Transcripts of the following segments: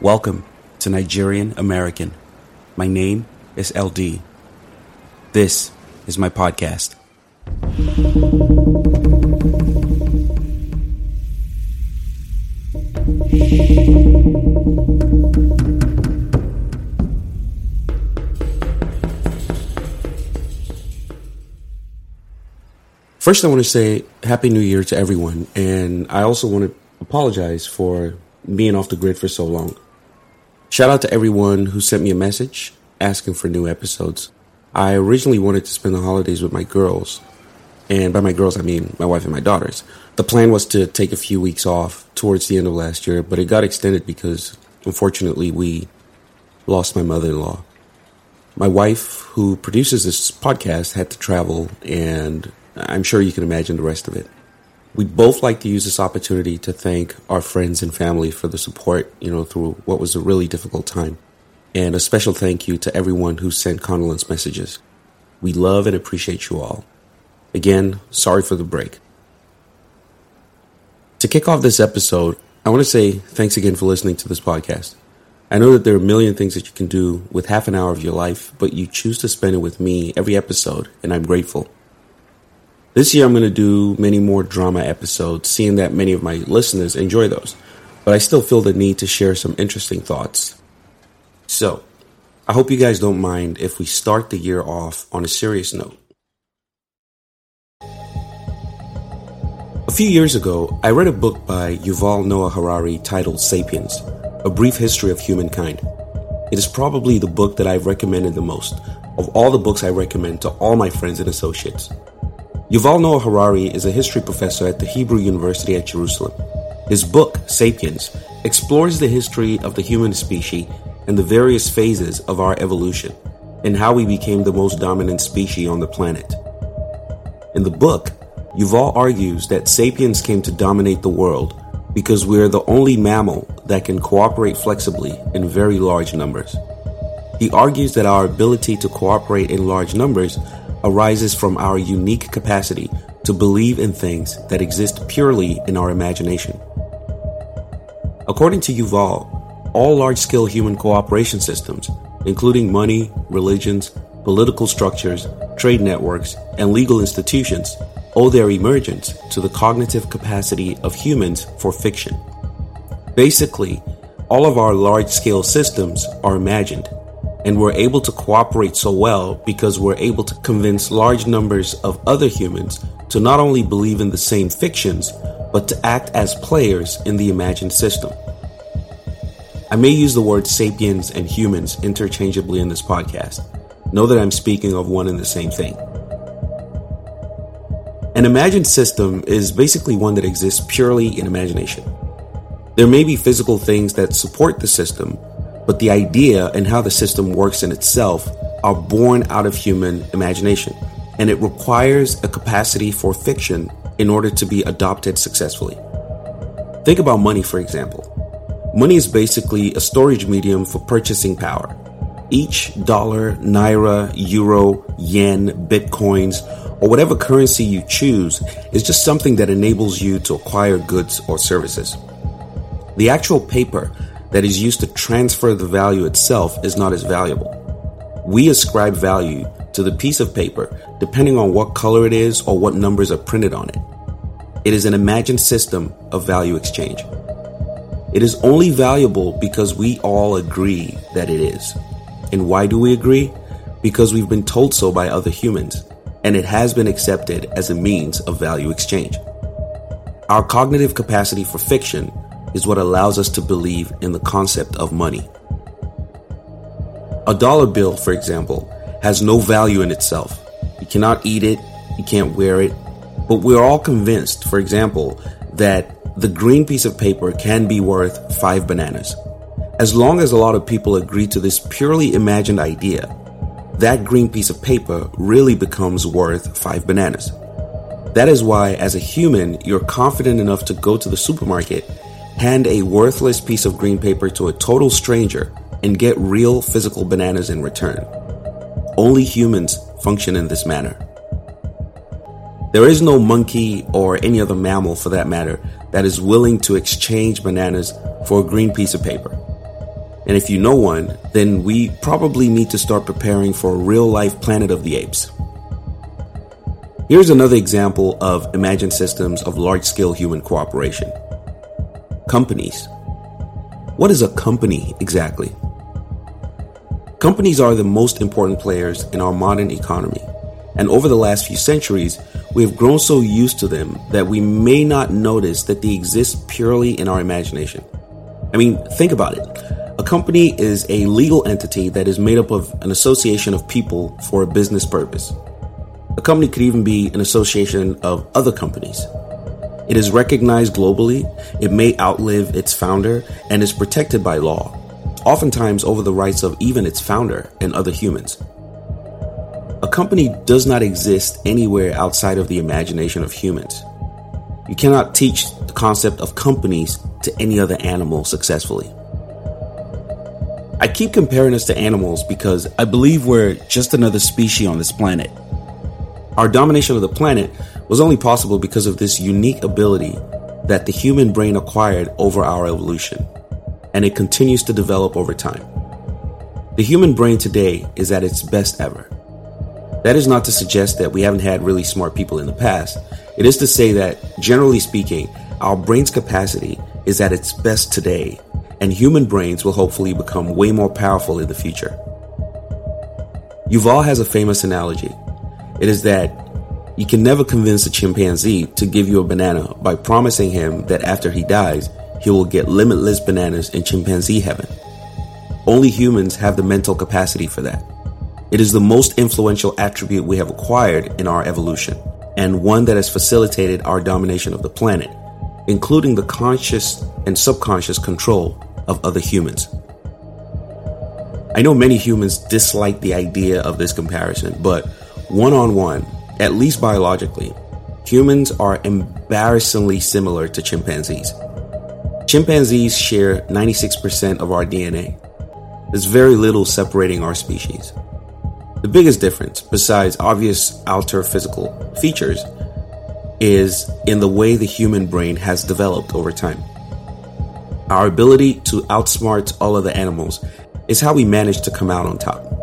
Welcome to Nigerian American. My name is LD. This is my podcast. First, I want to say Happy New Year to everyone, and I also want to apologize for being off the grid for so long. Shout out to everyone who sent me a message asking for new episodes. I originally wanted to spend the holidays with my girls, and by my girls, I mean my wife and my daughters. The plan was to take a few weeks off towards the end of last year, but it got extended because unfortunately we lost my mother in law. My wife, who produces this podcast, had to travel, and I'm sure you can imagine the rest of it. We'd both like to use this opportunity to thank our friends and family for the support, you know, through what was a really difficult time. And a special thank you to everyone who sent condolence messages. We love and appreciate you all. Again, sorry for the break. To kick off this episode, I want to say thanks again for listening to this podcast. I know that there are a million things that you can do with half an hour of your life, but you choose to spend it with me every episode, and I'm grateful. This year, I'm going to do many more drama episodes, seeing that many of my listeners enjoy those. But I still feel the need to share some interesting thoughts. So, I hope you guys don't mind if we start the year off on a serious note. A few years ago, I read a book by Yuval Noah Harari titled Sapiens A Brief History of Humankind. It is probably the book that I've recommended the most of all the books I recommend to all my friends and associates. Yuval Noah Harari is a history professor at the Hebrew University at Jerusalem. His book, Sapiens, explores the history of the human species and the various phases of our evolution and how we became the most dominant species on the planet. In the book, Yuval argues that sapiens came to dominate the world because we're the only mammal that can cooperate flexibly in very large numbers. He argues that our ability to cooperate in large numbers arises from our unique capacity to believe in things that exist purely in our imagination. According to Yuval, all large scale human cooperation systems, including money, religions, political structures, trade networks, and legal institutions, owe their emergence to the cognitive capacity of humans for fiction. Basically, all of our large scale systems are imagined and we're able to cooperate so well because we're able to convince large numbers of other humans to not only believe in the same fictions, but to act as players in the imagined system. I may use the words sapiens and humans interchangeably in this podcast. Know that I'm speaking of one and the same thing. An imagined system is basically one that exists purely in imagination. There may be physical things that support the system, but the idea and how the system works in itself are born out of human imagination, and it requires a capacity for fiction in order to be adopted successfully. Think about money, for example. Money is basically a storage medium for purchasing power. Each dollar, naira, euro, yen, bitcoins, or whatever currency you choose is just something that enables you to acquire goods or services. The actual paper that is used to transfer the value itself is not as valuable. We ascribe value to the piece of paper depending on what color it is or what numbers are printed on it. It is an imagined system of value exchange. It is only valuable because we all agree that it is. And why do we agree? Because we've been told so by other humans, and it has been accepted as a means of value exchange. Our cognitive capacity for fiction is what allows us to believe in the concept of money. A dollar bill, for example, has no value in itself. You cannot eat it, you can't wear it, but we're all convinced, for example, that the green piece of paper can be worth five bananas. As long as a lot of people agree to this purely imagined idea, that green piece of paper really becomes worth five bananas. That is why, as a human, you're confident enough to go to the supermarket hand a worthless piece of green paper to a total stranger, and get real physical bananas in return. Only humans function in this manner. There is no monkey or any other mammal for that matter that is willing to exchange bananas for a green piece of paper. And if you know one, then we probably need to start preparing for a real life Planet of the Apes. Here's another example of imagined systems of large scale human cooperation companies. What is a company exactly? Companies are the most important players in our modern economy, and over the last few centuries, we have grown so used to them that we may not notice that they exist purely in our imagination. I mean, think about it. A company is a legal entity that is made up of an association of people for a business purpose. A company could even be an association of other companies. It is recognized globally, it may outlive its founder, and is protected by law, oftentimes over the rights of even its founder and other humans. A company does not exist anywhere outside of the imagination of humans. You cannot teach the concept of companies to any other animal successfully. I keep comparing us to animals because I believe we're just another species on this planet. Our domination of the planet was only possible because of this unique ability that the human brain acquired over our evolution, and it continues to develop over time. The human brain today is at its best ever. That is not to suggest that we haven't had really smart people in the past. It is to say that, generally speaking, our brain's capacity is at its best today, and human brains will hopefully become way more powerful in the future. Yuval has a famous analogy it is that you can never convince a chimpanzee to give you a banana by promising him that after he dies, he will get limitless bananas in chimpanzee heaven. Only humans have the mental capacity for that. It is the most influential attribute we have acquired in our evolution, and one that has facilitated our domination of the planet, including the conscious and subconscious control of other humans. I know many humans dislike the idea of this comparison, but one on one, at least biologically, humans are embarrassingly similar to chimpanzees. Chimpanzees share 96% of our DNA. There's very little separating our species. The biggest difference, besides obvious outer physical features, is in the way the human brain has developed over time. Our ability to outsmart all other animals is how we managed to come out on top.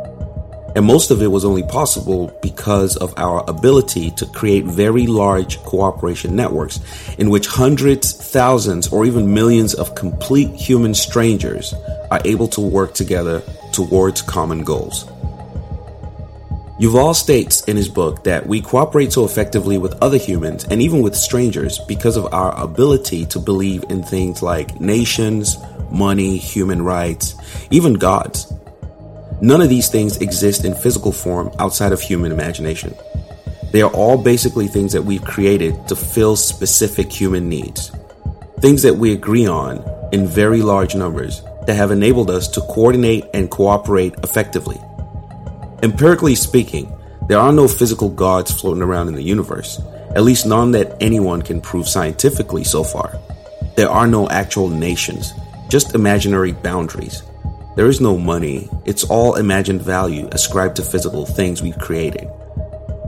And most of it was only possible because of our ability to create very large cooperation networks in which hundreds, thousands, or even millions of complete human strangers are able to work together towards common goals. Yuval states in his book that we cooperate so effectively with other humans and even with strangers because of our ability to believe in things like nations, money, human rights, even gods. None of these things exist in physical form outside of human imagination. They are all basically things that we've created to fill specific human needs. Things that we agree on in very large numbers that have enabled us to coordinate and cooperate effectively. Empirically speaking, there are no physical gods floating around in the universe, at least none that anyone can prove scientifically so far. There are no actual nations, just imaginary boundaries there is no money, it's all imagined value ascribed to physical things we've created.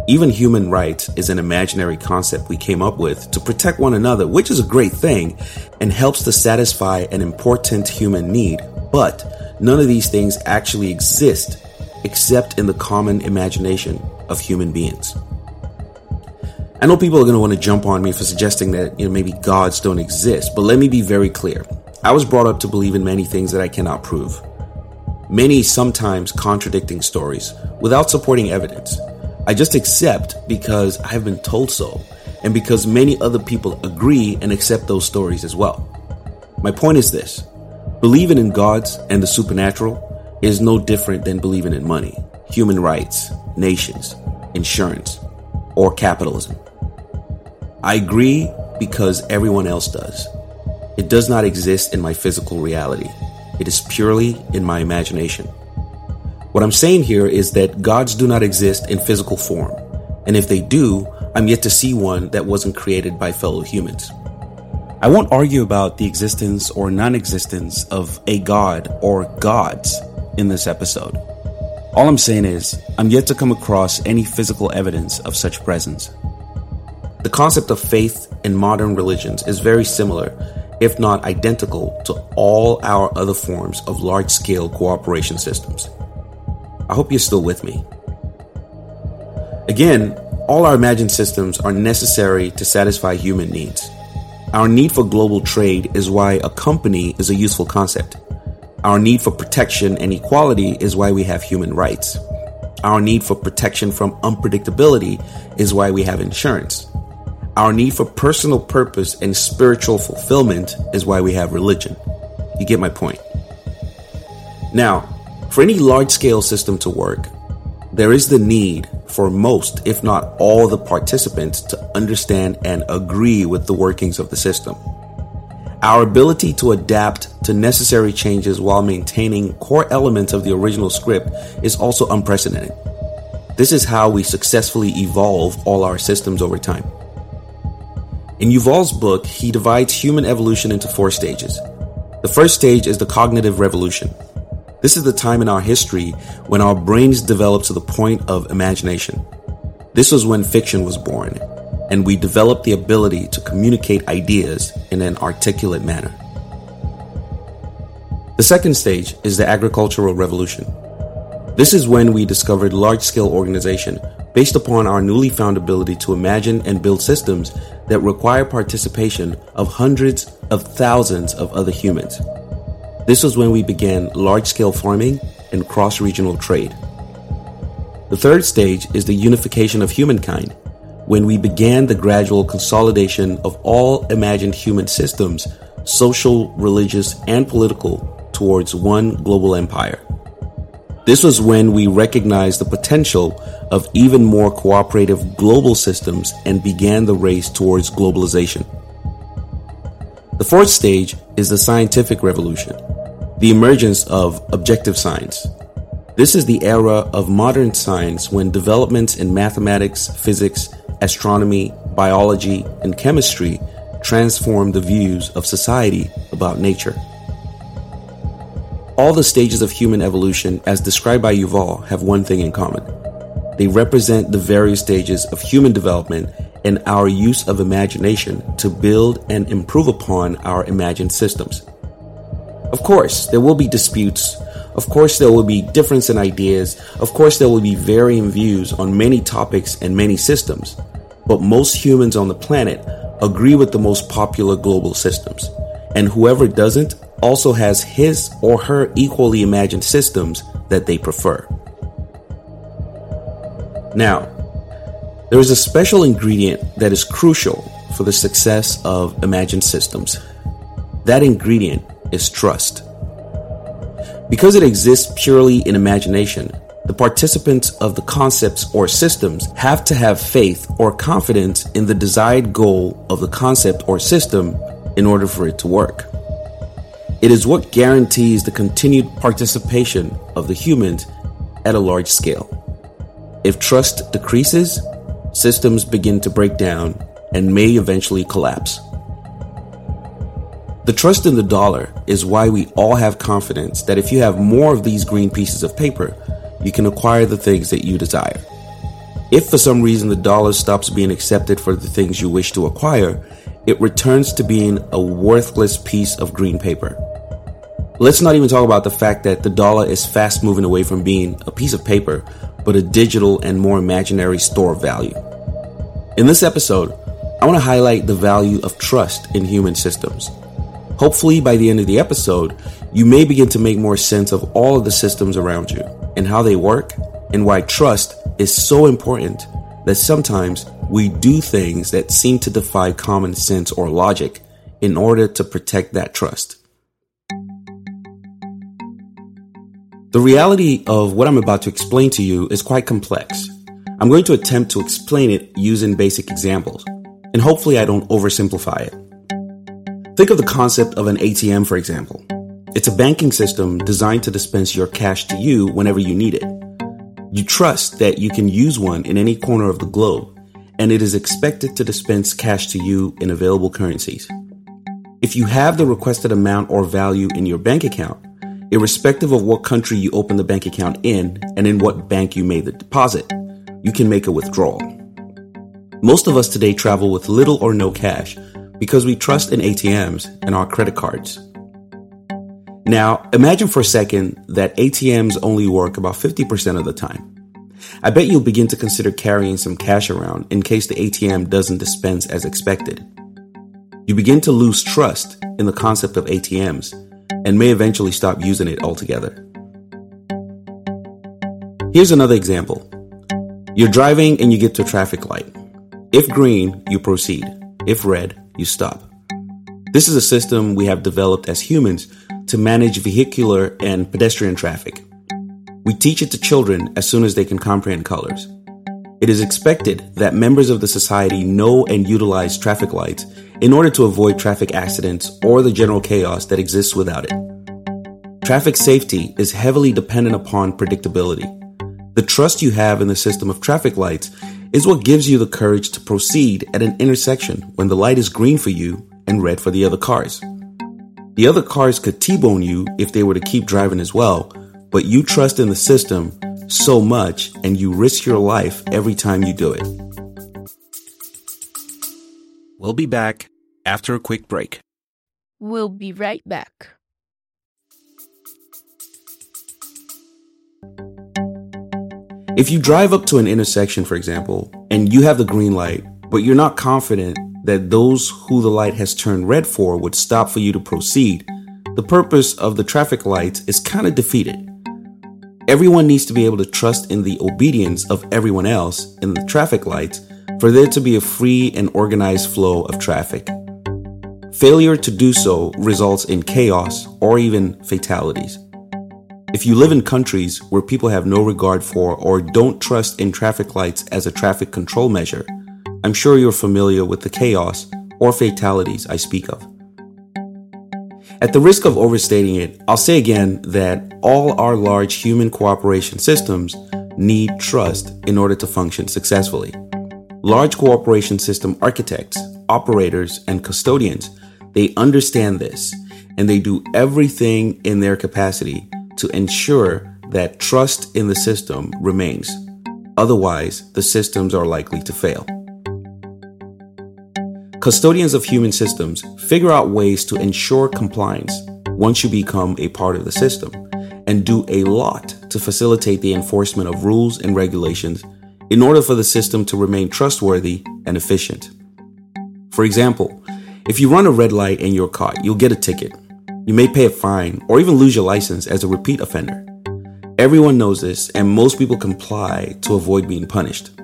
Even human rights is an imaginary concept we came up with to protect one another, which is a great thing and helps to satisfy an important human need. But none of these things actually exist except in the common imagination of human beings. I know people are going to want to jump on me for suggesting that you know maybe gods don't exist, but let me be very clear. I was brought up to believe in many things that I cannot prove many sometimes contradicting stories without supporting evidence. I just accept because I've been told so, and because many other people agree and accept those stories as well. My point is this believing in gods and the supernatural is no different than believing in money, human rights, nations, insurance, or capitalism. I agree because everyone else does. It does not exist in my physical reality. It is purely in my imagination. What I'm saying here is that gods do not exist in physical form, and if they do, I'm yet to see one that wasn't created by fellow humans. I won't argue about the existence or non existence of a god or gods in this episode. All I'm saying is, I'm yet to come across any physical evidence of such presence. The concept of faith in modern religions is very similar if not identical, to all our other forms of large scale cooperation systems. I hope you're still with me. Again, all our imagined systems are necessary to satisfy human needs. Our need for global trade is why a company is a useful concept. Our need for protection and equality is why we have human rights. Our need for protection from unpredictability is why we have insurance. Our need for personal purpose and spiritual fulfillment is why we have religion. You get my point. Now, for any large scale system to work, there is the need for most, if not all, the participants to understand and agree with the workings of the system. Our ability to adapt to necessary changes while maintaining core elements of the original script is also unprecedented. This is how we successfully evolve all our systems over time. In Yuval's book, he divides human evolution into four stages. The first stage is the cognitive revolution. This is the time in our history when our brains developed to the point of imagination. This was when fiction was born, and we developed the ability to communicate ideas in an articulate manner. The second stage is the agricultural revolution. This is when we discovered large scale organization based upon our newly found ability to imagine and build systems that require participation of hundreds of thousands of other humans. This was when we began large scale farming and cross regional trade. The third stage is the unification of humankind, when we began the gradual consolidation of all imagined human systems, social, religious, and political, towards one global empire. This was when we recognized the potential of even more cooperative global systems and began the race towards globalization. The fourth stage is the scientific revolution, the emergence of objective science. This is the era of modern science when developments in mathematics, physics, astronomy, biology, and chemistry transform the views of society about nature. All the stages of human evolution, as described by Yuval, have one thing in common. They represent the various stages of human development and our use of imagination to build and improve upon our imagined systems. Of course, there will be disputes. Of course, there will be difference in ideas. Of course, there will be varying views on many topics and many systems. But most humans on the planet agree with the most popular global systems. And whoever doesn't also has his or her equally imagined systems that they prefer. Now, there is a special ingredient that is crucial for the success of imagined systems. That ingredient is trust. Because it exists purely in imagination, the participants of the concepts or systems have to have faith or confidence in the desired goal of the concept or system in order for it to work. It is what guarantees the continued participation of the humans at a large scale. If trust decreases, systems begin to break down and may eventually collapse. The trust in the dollar is why we all have confidence that if you have more of these green pieces of paper, you can acquire the things that you desire. If for some reason the dollar stops being accepted for the things you wish to acquire, it returns to being a worthless piece of green paper. Let's not even talk about the fact that the dollar is fast moving away from being a piece of paper, but a digital and more imaginary store of value. In this episode, I want to highlight the value of trust in human systems. Hopefully, by the end of the episode, you may begin to make more sense of all of the systems around you and how they work and why trust is so important that sometimes we do things that seem to defy common sense or logic in order to protect that trust. The reality of what I'm about to explain to you is quite complex. I'm going to attempt to explain it using basic examples, and hopefully I don't oversimplify it. Think of the concept of an ATM, for example. It's a banking system designed to dispense your cash to you whenever you need it. You trust that you can use one in any corner of the globe, and it is expected to dispense cash to you in available currencies. If you have the requested amount or value in your bank account, irrespective of what country you open the bank account in and in what bank you made the deposit, you can make a withdrawal. Most of us today travel with little or no cash, because we trust in ATMs and our credit cards. Now, imagine for a second that ATMs only work about 50% of the time. I bet you'll begin to consider carrying some cash around in case the ATM doesn't dispense as expected. You begin to lose trust in the concept of ATMs and may eventually stop using it altogether. Here's another example. You're driving and you get to a traffic light. If green, you proceed. If red, you stop. This is a system we have developed as humans to manage vehicular and pedestrian traffic. We teach it to children as soon as they can comprehend colors. It is expected that members of the society know and utilize traffic lights in order to avoid traffic accidents or the general chaos that exists without it. Traffic safety is heavily dependent upon predictability. The trust you have in the system of traffic lights is what gives you the courage to proceed at an intersection when the light is green for you and red for the other cars. The other cars could T bone you if they were to keep driving as well, but you trust in the system so much and you risk your life every time you do it. We'll be back after a quick break. We'll be right back. If you drive up to an intersection, for example, and you have the green light, but you're not confident that those who the light has turned red for would stop for you to proceed, the purpose of the traffic lights is kind of defeated. Everyone needs to be able to trust in the obedience of everyone else in the traffic lights for there to be a free and organized flow of traffic. Failure to do so results in chaos or even fatalities. If you live in countries where people have no regard for or don't trust in traffic lights as a traffic control measure, I'm sure you're familiar with the chaos or fatalities I speak of. At the risk of overstating it, I'll say again that all our large human cooperation systems need trust in order to function successfully. Large cooperation system architects, operators, and custodians, they understand this and they do everything in their capacity to ensure that trust in the system remains. Otherwise, the systems are likely to fail. Custodians of human systems figure out ways to ensure compliance once you become a part of the system and do a lot to facilitate the enforcement of rules and regulations in order for the system to remain trustworthy and efficient. For example, if you run a red light in your car, you'll get a ticket you may pay a fine or even lose your license as a repeat offender. Everyone knows this, and most people comply to avoid being punished.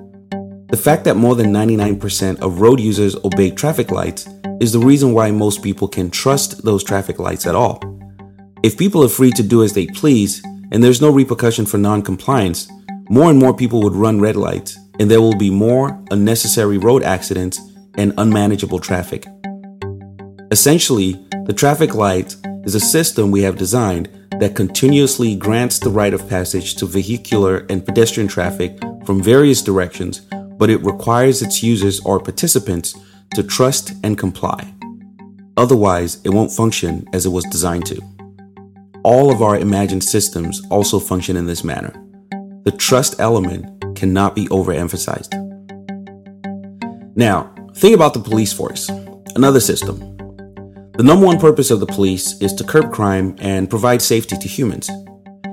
The fact that more than 99% of road users obey traffic lights is the reason why most people can trust those traffic lights at all. If people are free to do as they please and there's no repercussion for non compliance, more and more people would run red lights, and there will be more unnecessary road accidents and unmanageable traffic. Essentially, the traffic light is a system we have designed that continuously grants the right of passage to vehicular and pedestrian traffic from various directions, but it requires its users or participants to trust and comply. Otherwise, it won't function as it was designed to. All of our imagined systems also function in this manner. The trust element cannot be overemphasized. Now, think about the police force, another system the number one purpose of the police is to curb crime and provide safety to humans.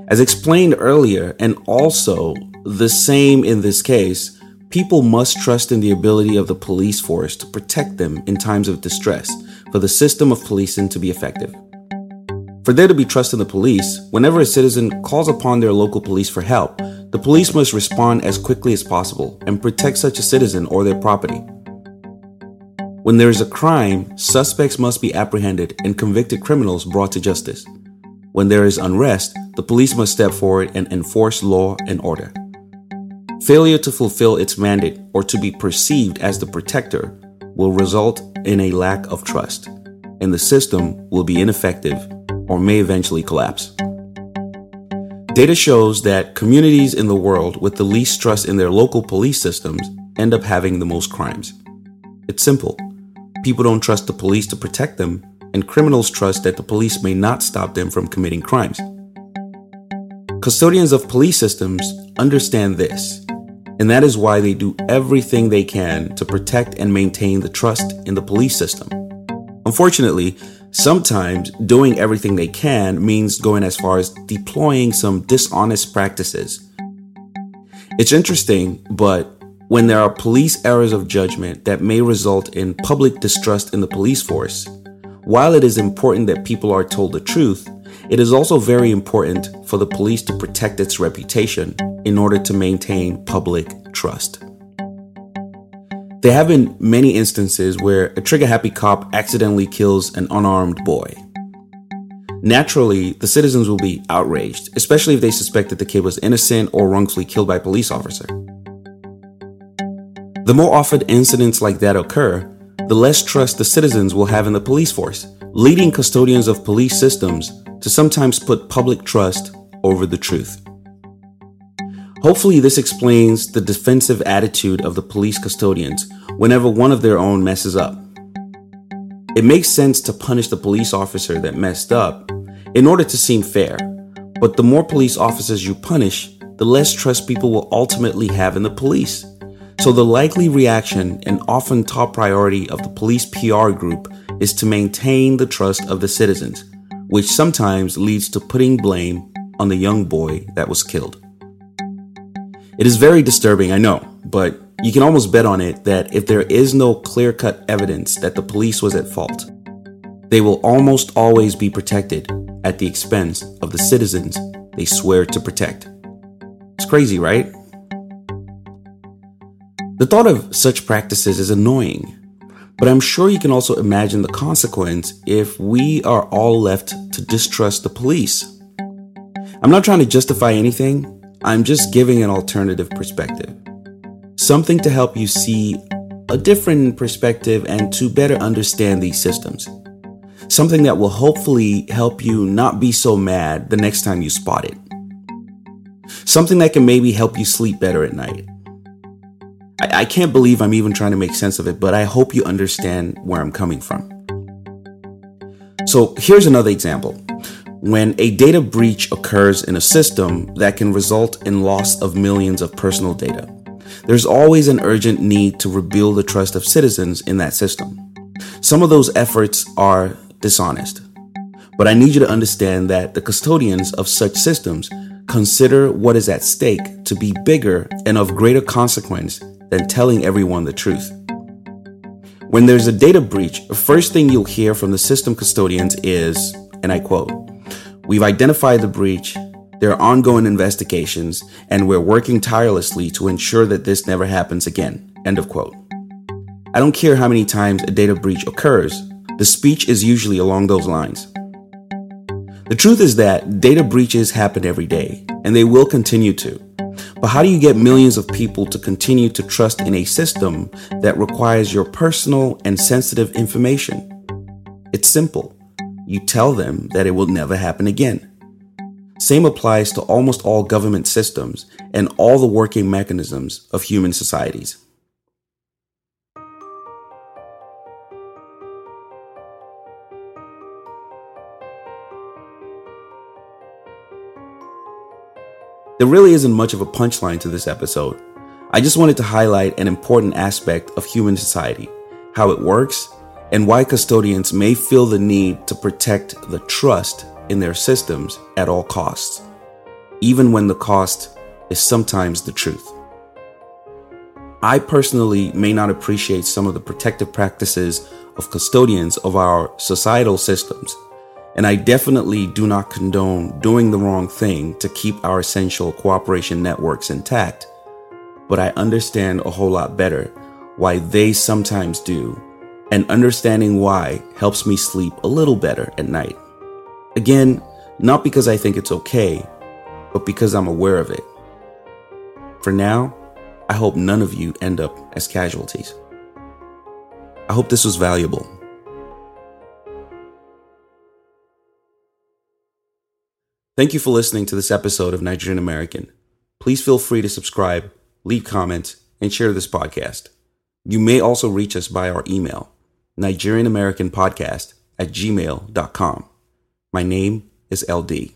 As explained earlier, and also the same in this case, people must trust in the ability of the police force to protect them in times of distress for the system of policing to be effective. For there to be trust in the police, whenever a citizen calls upon their local police for help, the police must respond as quickly as possible and protect such a citizen or their property. When there is a crime, suspects must be apprehended and convicted criminals brought to justice. When there is unrest, the police must step forward and enforce law and order. Failure to fulfill its mandate or to be perceived as the protector will result in a lack of trust, and the system will be ineffective or may eventually collapse. Data shows that communities in the world with the least trust in their local police systems end up having the most crimes. It's simple. People don't trust the police to protect them, and criminals trust that the police may not stop them from committing crimes. Custodians of police systems understand this, and that is why they do everything they can to protect and maintain the trust in the police system. Unfortunately, sometimes doing everything they can means going as far as deploying some dishonest practices. It's interesting, but when there are police errors of judgment that may result in public distrust in the police force, while it is important that people are told the truth, it is also very important for the police to protect its reputation in order to maintain public trust. There have been many instances where a trigger happy cop accidentally kills an unarmed boy. Naturally, the citizens will be outraged, especially if they suspect that the kid was innocent or wrongfully killed by a police officer. The more often incidents like that occur, the less trust the citizens will have in the police force, leading custodians of police systems to sometimes put public trust over the truth. Hopefully, this explains the defensive attitude of the police custodians whenever one of their own messes up. It makes sense to punish the police officer that messed up in order to seem fair, but the more police officers you punish, the less trust people will ultimately have in the police. So, the likely reaction and often top priority of the police PR group is to maintain the trust of the citizens, which sometimes leads to putting blame on the young boy that was killed. It is very disturbing, I know, but you can almost bet on it that if there is no clear cut evidence that the police was at fault, they will almost always be protected at the expense of the citizens they swear to protect. It's crazy, right? The thought of such practices is annoying, but I'm sure you can also imagine the consequence if we are all left to distrust the police. I'm not trying to justify anything, I'm just giving an alternative perspective. Something to help you see a different perspective and to better understand these systems. Something that will hopefully help you not be so mad the next time you spot it. Something that can maybe help you sleep better at night. I, I can't believe I'm even trying to make sense of it, but I hope you understand where I'm coming from. So here's another example. When a data breach occurs in a system that can result in loss of millions of personal data, there's always an urgent need to rebuild the trust of citizens in that system. Some of those efforts are dishonest, but I need you to understand that the custodians of such systems consider what is at stake to be bigger and of greater consequence than telling everyone the truth. When there's a data breach, the first thing you'll hear from the system custodians is, and I quote, We've identified the breach, there are ongoing investigations, and we're working tirelessly to ensure that this never happens again. End of quote. I don't care how many times a data breach occurs, the speech is usually along those lines. The truth is that data breaches happen every day, and they will continue to. But how do you get millions of people to continue to trust in a system that requires your personal and sensitive information? It's simple. You tell them that it will never happen again. Same applies to almost all government systems and all the working mechanisms of human societies. There really isn't much of a punchline to this episode. I just wanted to highlight an important aspect of human society, how it works, and why custodians may feel the need to protect the trust in their systems at all costs, even when the cost is sometimes the truth. I personally may not appreciate some of the protective practices of custodians of our societal systems and I definitely do not condone doing the wrong thing to keep our essential cooperation networks intact. But I understand a whole lot better why they sometimes do, and understanding why helps me sleep a little better at night. Again, not because I think it's okay, but because I'm aware of it. For now, I hope none of you end up as casualties. I hope this was valuable. Thank you for listening to this episode of Nigerian American. Please feel free to subscribe, leave comments, and share this podcast. You may also reach us by our email, NigerianAmericanPodcast at gmail.com. My name is LD.